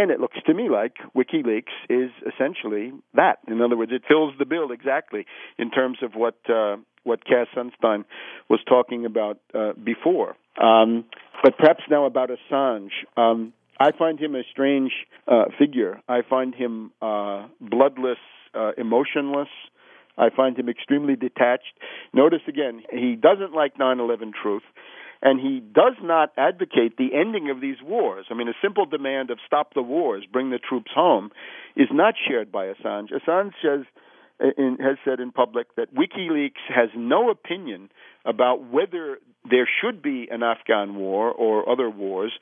and it looks to me like WikiLeaks is essentially that. In other words, it fills the bill exactly in terms of what uh, what Cass Sunstein was talking about uh, before. Um, but perhaps now about Assange. Um, I find him a strange uh, figure. I find him uh, bloodless, uh, emotionless. I find him extremely detached. Notice again, he doesn't like 9 11 truth and he does not advocate the ending of these wars. I mean, a simple demand of stop the wars, bring the troops home, is not shared by Assange. Assange says, in, has said in public that WikiLeaks has no opinion about whether there should be an Afghan war or other wars,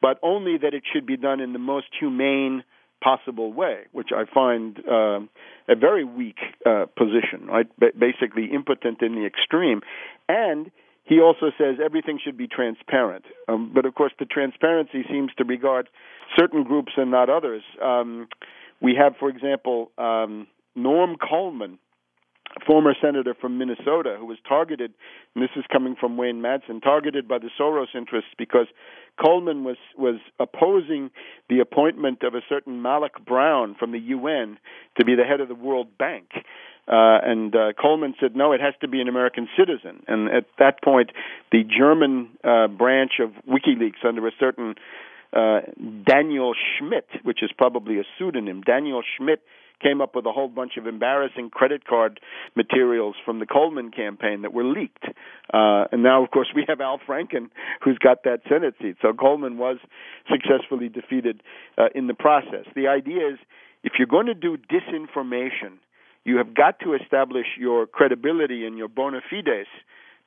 but only that it should be done in the most humane possible way, which I find uh, a very weak uh, position, right? B- basically impotent in the extreme, and he also says everything should be transparent. Um, but of course, the transparency seems to regard certain groups and not others. Um, we have, for example, um, Norm Coleman, former senator from Minnesota who was targeted, and this is coming from Wayne Madsen, targeted by the Soros interests because Coleman was was opposing the appointment of a certain Malloch Brown from the UN to be the head of the World Bank. Uh, and uh, Coleman said, no, it has to be an American citizen. And at that point, the German uh, branch of WikiLeaks, under a certain uh, Daniel Schmitt, which is probably a pseudonym, Daniel Schmitt came up with a whole bunch of embarrassing credit card materials from the Coleman campaign that were leaked. Uh, and now, of course, we have Al Franken, who's got that Senate seat. So Coleman was successfully defeated uh, in the process. The idea is if you're going to do disinformation, you have got to establish your credibility and your bona fides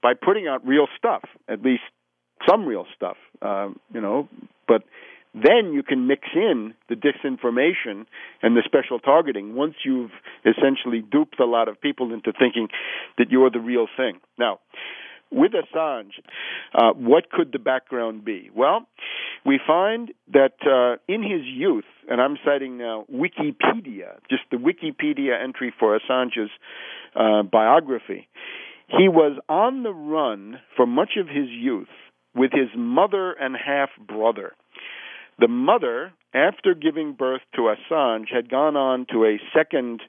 by putting out real stuff, at least some real stuff. Um, you know, but then you can mix in the disinformation and the special targeting once you've essentially duped a lot of people into thinking that you're the real thing. Now, with Assange, uh, what could the background be? Well, we find that uh, in his youth, and I'm citing now Wikipedia, just the Wikipedia entry for Assange's uh, biography, he was on the run for much of his youth with his mother and half brother. The mother, after giving birth to Assange, had gone on to a second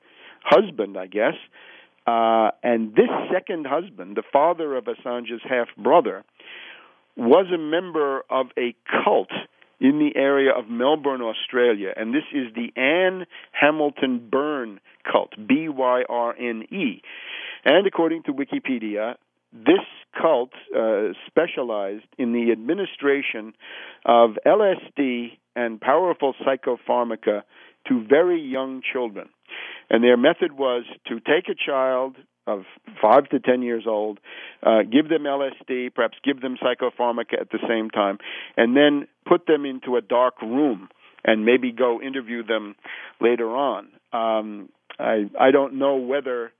husband, I guess. Uh, and this second husband, the father of Assange's half brother, was a member of a cult in the area of Melbourne, Australia. And this is the Anne Hamilton Byrne cult, B Y R N E. And according to Wikipedia, this cult uh, specialized in the administration of LSD and powerful psychopharmaca to very young children. And their method was to take a child of five to ten years old, uh, give them LSD, perhaps give them psychopharmaca at the same time, and then put them into a dark room and maybe go interview them later on. Um, I I don't know whether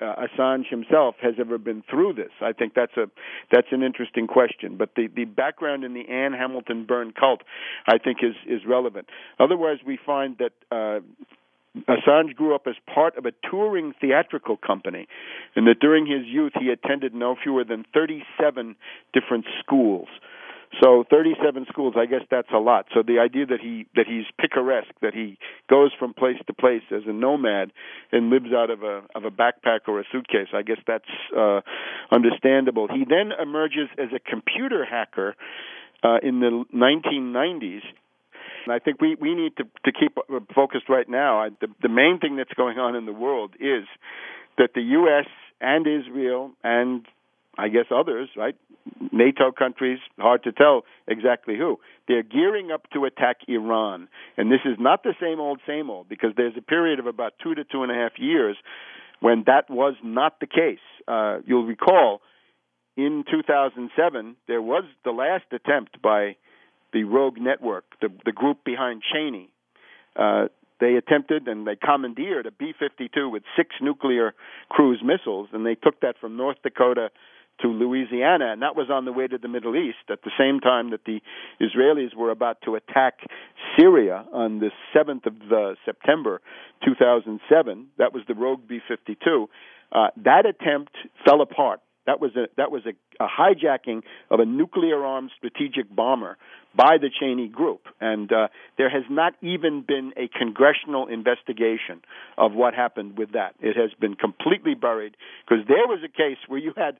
uh, Assange himself has ever been through this. I think that's a that's an interesting question. But the the background in the Anne Hamilton Byrne cult, I think, is is relevant. Otherwise, we find that. Uh, Assange grew up as part of a touring theatrical company, and that during his youth he attended no fewer than 37 different schools. So 37 schools, I guess that's a lot. So the idea that he that he's picaresque, that he goes from place to place as a nomad and lives out of a of a backpack or a suitcase, I guess that's uh, understandable. He then emerges as a computer hacker uh, in the 1990s. And I think we, we need to, to keep focused right now. I, the, the main thing that's going on in the world is that the U.S. and Israel and I guess others, right? NATO countries, hard to tell exactly who. They're gearing up to attack Iran. And this is not the same old, same old, because there's a period of about two to two and a half years when that was not the case. Uh, you'll recall in 2007, there was the last attempt by the Rogue Network, the, the group behind Cheney. Uh, they attempted and they commandeered a B 52 with six nuclear cruise missiles, and they took that from North Dakota to Louisiana, and that was on the way to the Middle East at the same time that the Israelis were about to attack Syria on the 7th of uh, September 2007. That was the Rogue B-52. Uh, that attempt fell apart. That was a that was a, a hijacking of a nuclear-armed strategic bomber by the Cheney Group, and uh, there has not even been a congressional investigation of what happened with that. It has been completely buried because there was a case where you had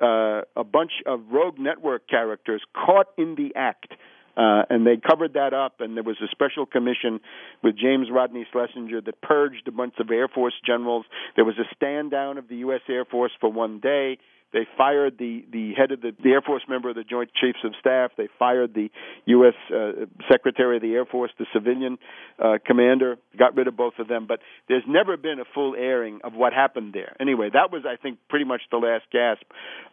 uh, a bunch of rogue network characters caught in the act. Uh, and they covered that up, and there was a special commission with James Rodney Schlesinger that purged a bunch of Air Force generals. There was a stand down of the U.S. Air Force for one day. They fired the the head of the, the Air Force member of the Joint Chiefs of Staff. They fired the U.S. Uh, Secretary of the Air Force, the civilian uh, commander. Got rid of both of them. But there's never been a full airing of what happened there. Anyway, that was I think pretty much the last gasp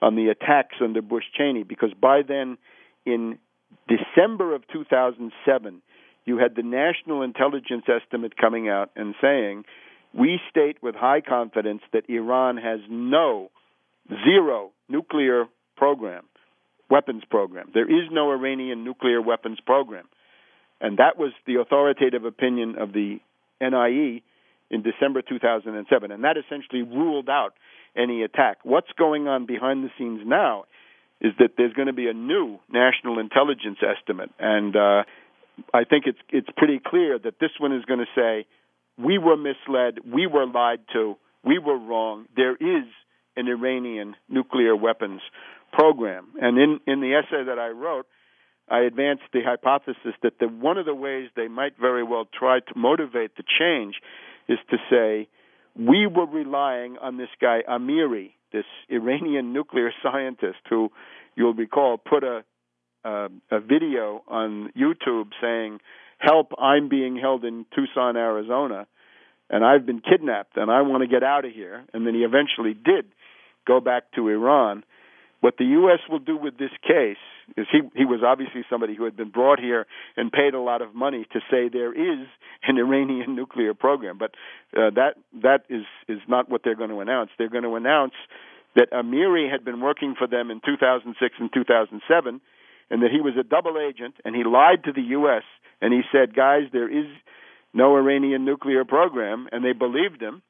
on the attacks under Bush Cheney because by then, in December of 2007, you had the National Intelligence Estimate coming out and saying. We state with high confidence that Iran has no zero nuclear program, weapons program. There is no Iranian nuclear weapons program. And that was the authoritative opinion of the NIE in December 2007, and that essentially ruled out any attack. What's going on behind the scenes now is that there's going to be a new national intelligence estimate, and uh, I think it's it's pretty clear that this one is going to say we were misled, we were lied to, we were wrong. There is an Iranian nuclear weapons program, and in in the essay that I wrote. I advanced the hypothesis that the, one of the ways they might very well try to motivate the change is to say, we were relying on this guy Amiri, this Iranian nuclear scientist who you'll recall put a uh, a video on YouTube saying, "Help! I'm being held in Tucson, Arizona, and I've been kidnapped, and I want to get out of here." And then he eventually did go back to Iran. What the U.S. will do with this case is he he was obviously somebody who had been brought here and paid a lot of money to say there is an Iranian *laughs* nuclear program, but uh, that that is is not what they're going to announce. They're going to announce that Amiri had been working for them in 2006 and 2007, and that he was a double agent, and he lied to the U.S. and he said, "Guys, there is no Iranian nuclear program," and they believed him.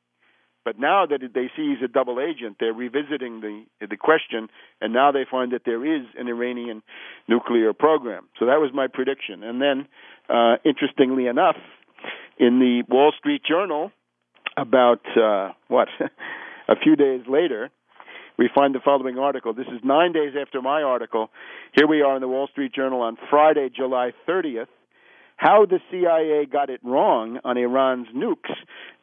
But now that they see he's a double agent, they're revisiting the the question, and now they find that there is an Iranian nuclear program. So that was my prediction. And then, uh, interestingly enough, in the Wall Street Journal, about uh, what *laughs* a few days later, we find the following article. This is nine days after my article. Here we are in the Wall Street Journal on Friday, July 30th. How the CIA Got It Wrong on Iran's Nukes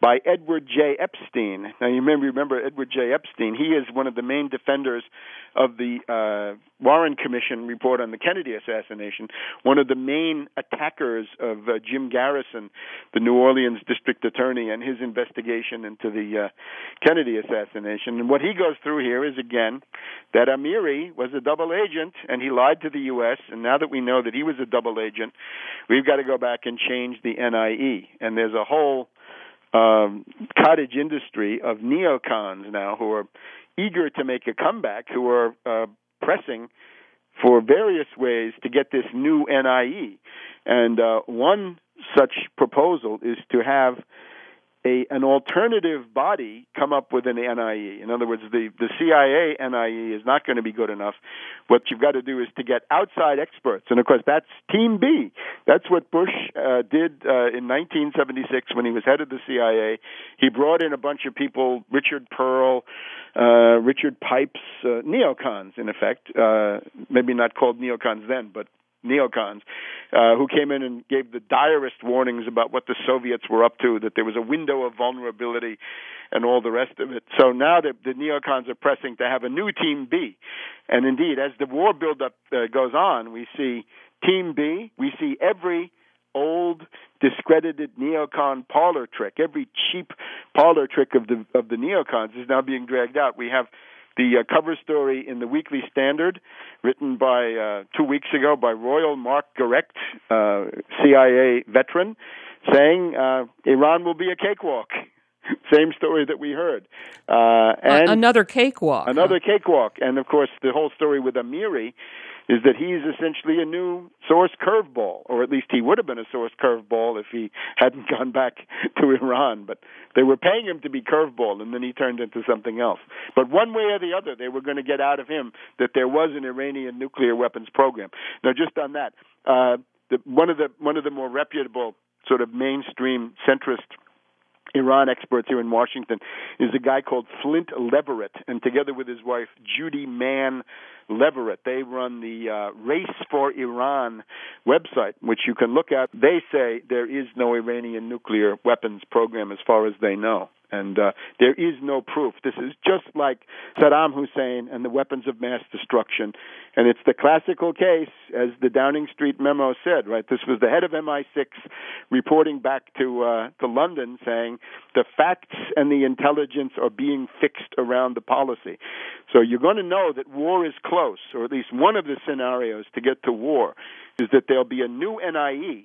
by Edward J. Epstein. Now, you remember, remember Edward J. Epstein. He is one of the main defenders of the uh, Warren Commission report on the Kennedy assassination, one of the main attackers of uh, Jim Garrison, the New Orleans district attorney, and his investigation into the uh, Kennedy assassination. And what he goes through here is, again, that Amiri was a double agent and he lied to the U.S., and now that we know that he was a double agent, we've got to go back and change the NIE. And there's a whole um, cottage industry of neocons now who are eager to make a comeback, who are uh, pressing for various ways to get this new NIE. And uh, one such proposal is to have a an alternative body come up with an NIE. In other words, the the CIA NIE is not going to be good enough. What you've got to do is to get outside experts, and of course that's Team B. That's what Bush uh, did uh, in 1976 when he was head of the CIA. He brought in a bunch of people, Richard Perle, uh, Richard Pipes, uh, neocons in effect. Uh, maybe not called neocons then, but neocons, uh, who came in and gave the direst warnings about what the Soviets were up to, that there was a window of vulnerability, and all the rest of it. So now the, the neocons are pressing to have a new Team B, and indeed, as the war buildup uh, goes on, we see Team B, we see every old discredited neocon parlor trick every cheap parlor trick of the of the neocons is now being dragged out we have the uh, cover story in the Weekly Standard, written by uh, two weeks ago by Reuel Marc Gerecht, uh, CIA veteran, saying uh, Iran will be a cakewalk. *laughs* Same story that we heard. Uh, and another cakewalk. Another huh? cakewalk. And of course, the whole story with Amiri is that he's essentially a new source curveball, or at least he would have been a source curveball if he hadn't *laughs* gone back to Iran. But they were paying him to be curveball, and then he turned into something else. But one way or the other, they were going to get out of him that there was an Iranian nuclear weapons program. Now, just on that, uh, the, one of the one of the more reputable sort of mainstream centrist Iran experts here in Washington is a guy called Flynt Leverett, and together with his wife Judy Mann Leverett, they run the uh, Race for Iran website, which you can look at. They say there is no Iranian nuclear weapons program as far as they know. And uh, there is no proof. This is just like Saddam Hussein and the weapons of mass destruction. And it's the classical case, as the Downing Street memo said, right? This was the head of MI6 reporting back to, uh, to London saying the facts and the intelligence are being fixed around the policy. So you're going to know that war is close, or at least one of the scenarios to get to war is that there'll be a new NIE,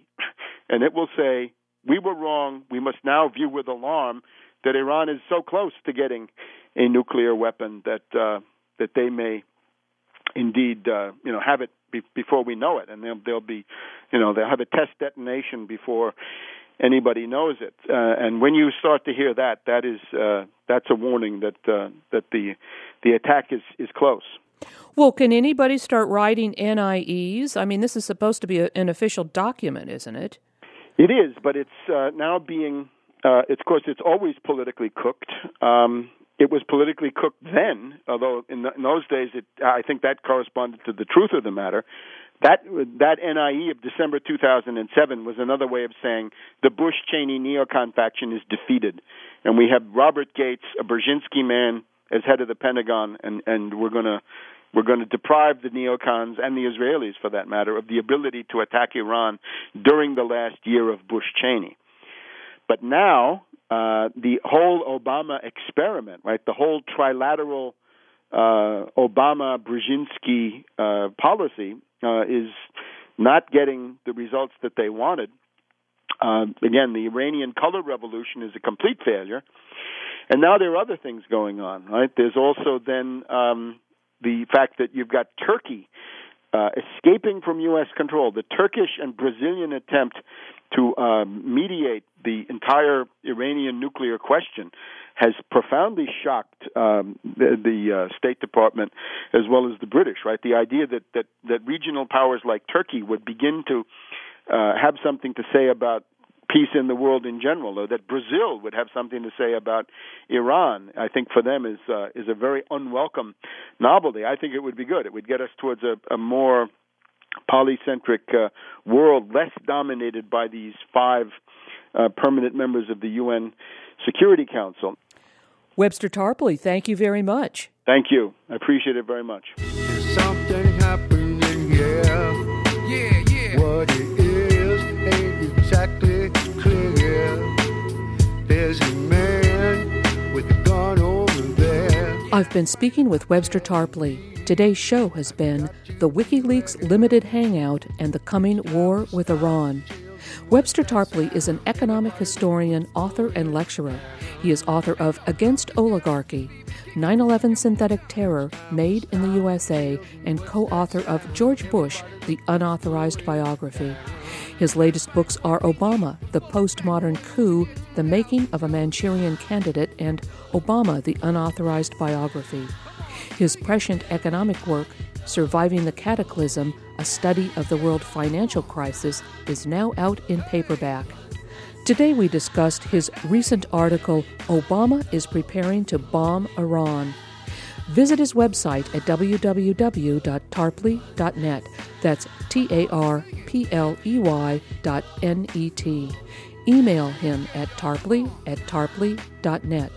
and it will say, we were wrong. We must now view with alarm that Iran is so close to getting a nuclear weapon that uh, that they may indeed uh, you know have it be- before we know it, and they'll, they'll be you know they'll have a test detonation before anybody knows it. Uh, and when you start to hear that, that is uh, that's a warning that uh, that the the attack is is close. Well, can anybody start writing NIEs? I mean, this is supposed to be a, an official document, isn't it? It is, but it's uh, now being. Uh, it's, of course, it's always politically cooked. Um, it was politically cooked then, although in, the, in those days, it, I think that corresponded to the truth of the matter. That that NIE of December 2007 was another way of saying the Bush Cheney neocon faction is defeated, and we have Robert Gates, a Brzezinski man, as head of the Pentagon, and and we're to we're going to deprive the neocons and the Israelis, for that matter, of the ability to attack Iran during the last year of Bush Cheney. But now uh, the whole Obama experiment, right, the whole trilateral uh, Obama Brzezinski uh, policy uh, is not getting the results that they wanted. Uh, again, the Iranian color revolution is a complete failure. And now there are other things going on, right? There's also then um, the fact that you've got Turkey uh, escaping from U.S. control. The Turkish and Brazilian attempt to um, mediate the entire Iranian nuclear question has profoundly shocked um, the, the uh, State Department as well as the British. Right, the idea that that that regional powers like Turkey would begin to uh, have something to say about peace in the world in general, or that Brazil would have something to say about Iran, I think for them is uh, is a very unwelcome novelty. I think it would be good. It would get us towards a, a more polycentric uh, world, less dominated by these five uh, permanent members of the UN Security Council. Webster Tarpley, thank you very much. Thank you. I appreciate it very much. I've been speaking with Webster Tarpley. Today's show has been the WikiLeaks Limited Hangout and the Coming War with Iran. Webster Tarpley is an economic historian, author, and lecturer. He is author of Against Oligarchy 9 11 Synthetic Terror Made in the USA and co author of George Bush, the Unauthorized Biography. His latest books are Obama, The Postmodern Coup, The Making of a Manchurian Candidate, and Obama, the Unauthorized Biography. His prescient economic work, Surviving the Cataclysm, a study of the world financial crisis, is now out in paperback. Today we discussed his recent article, Obama is Preparing to Bomb Iran. Visit his website at www.tarpley.net. That's T A R P L E Y dot N E T. Email him at tarpley at tarpley.net.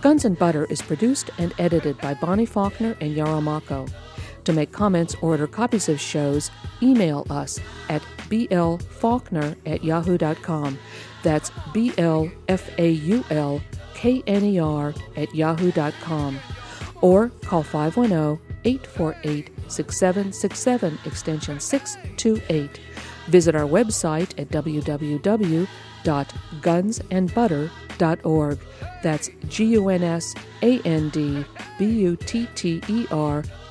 Guns and Butter is produced and edited by Bonnie Faulkner and Yarrow Mahko. To make comments or order copies of shows, email us at blfaulkner at yahoo.com. That's B L F A U L K N E R at yahoo.com. Or call 510 848 6767 extension 628. Visit our website at www.gunsandbutter.org. That's G U N S A N D B U T T E R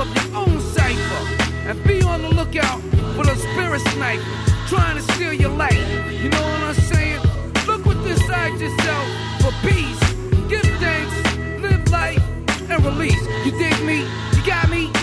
of your own cipher and be on the lookout for the spirit snipers trying to steal your life. You know what I'm saying? Look within inside yourself for peace. Give thanks, live life, and release. You dig me? You got me?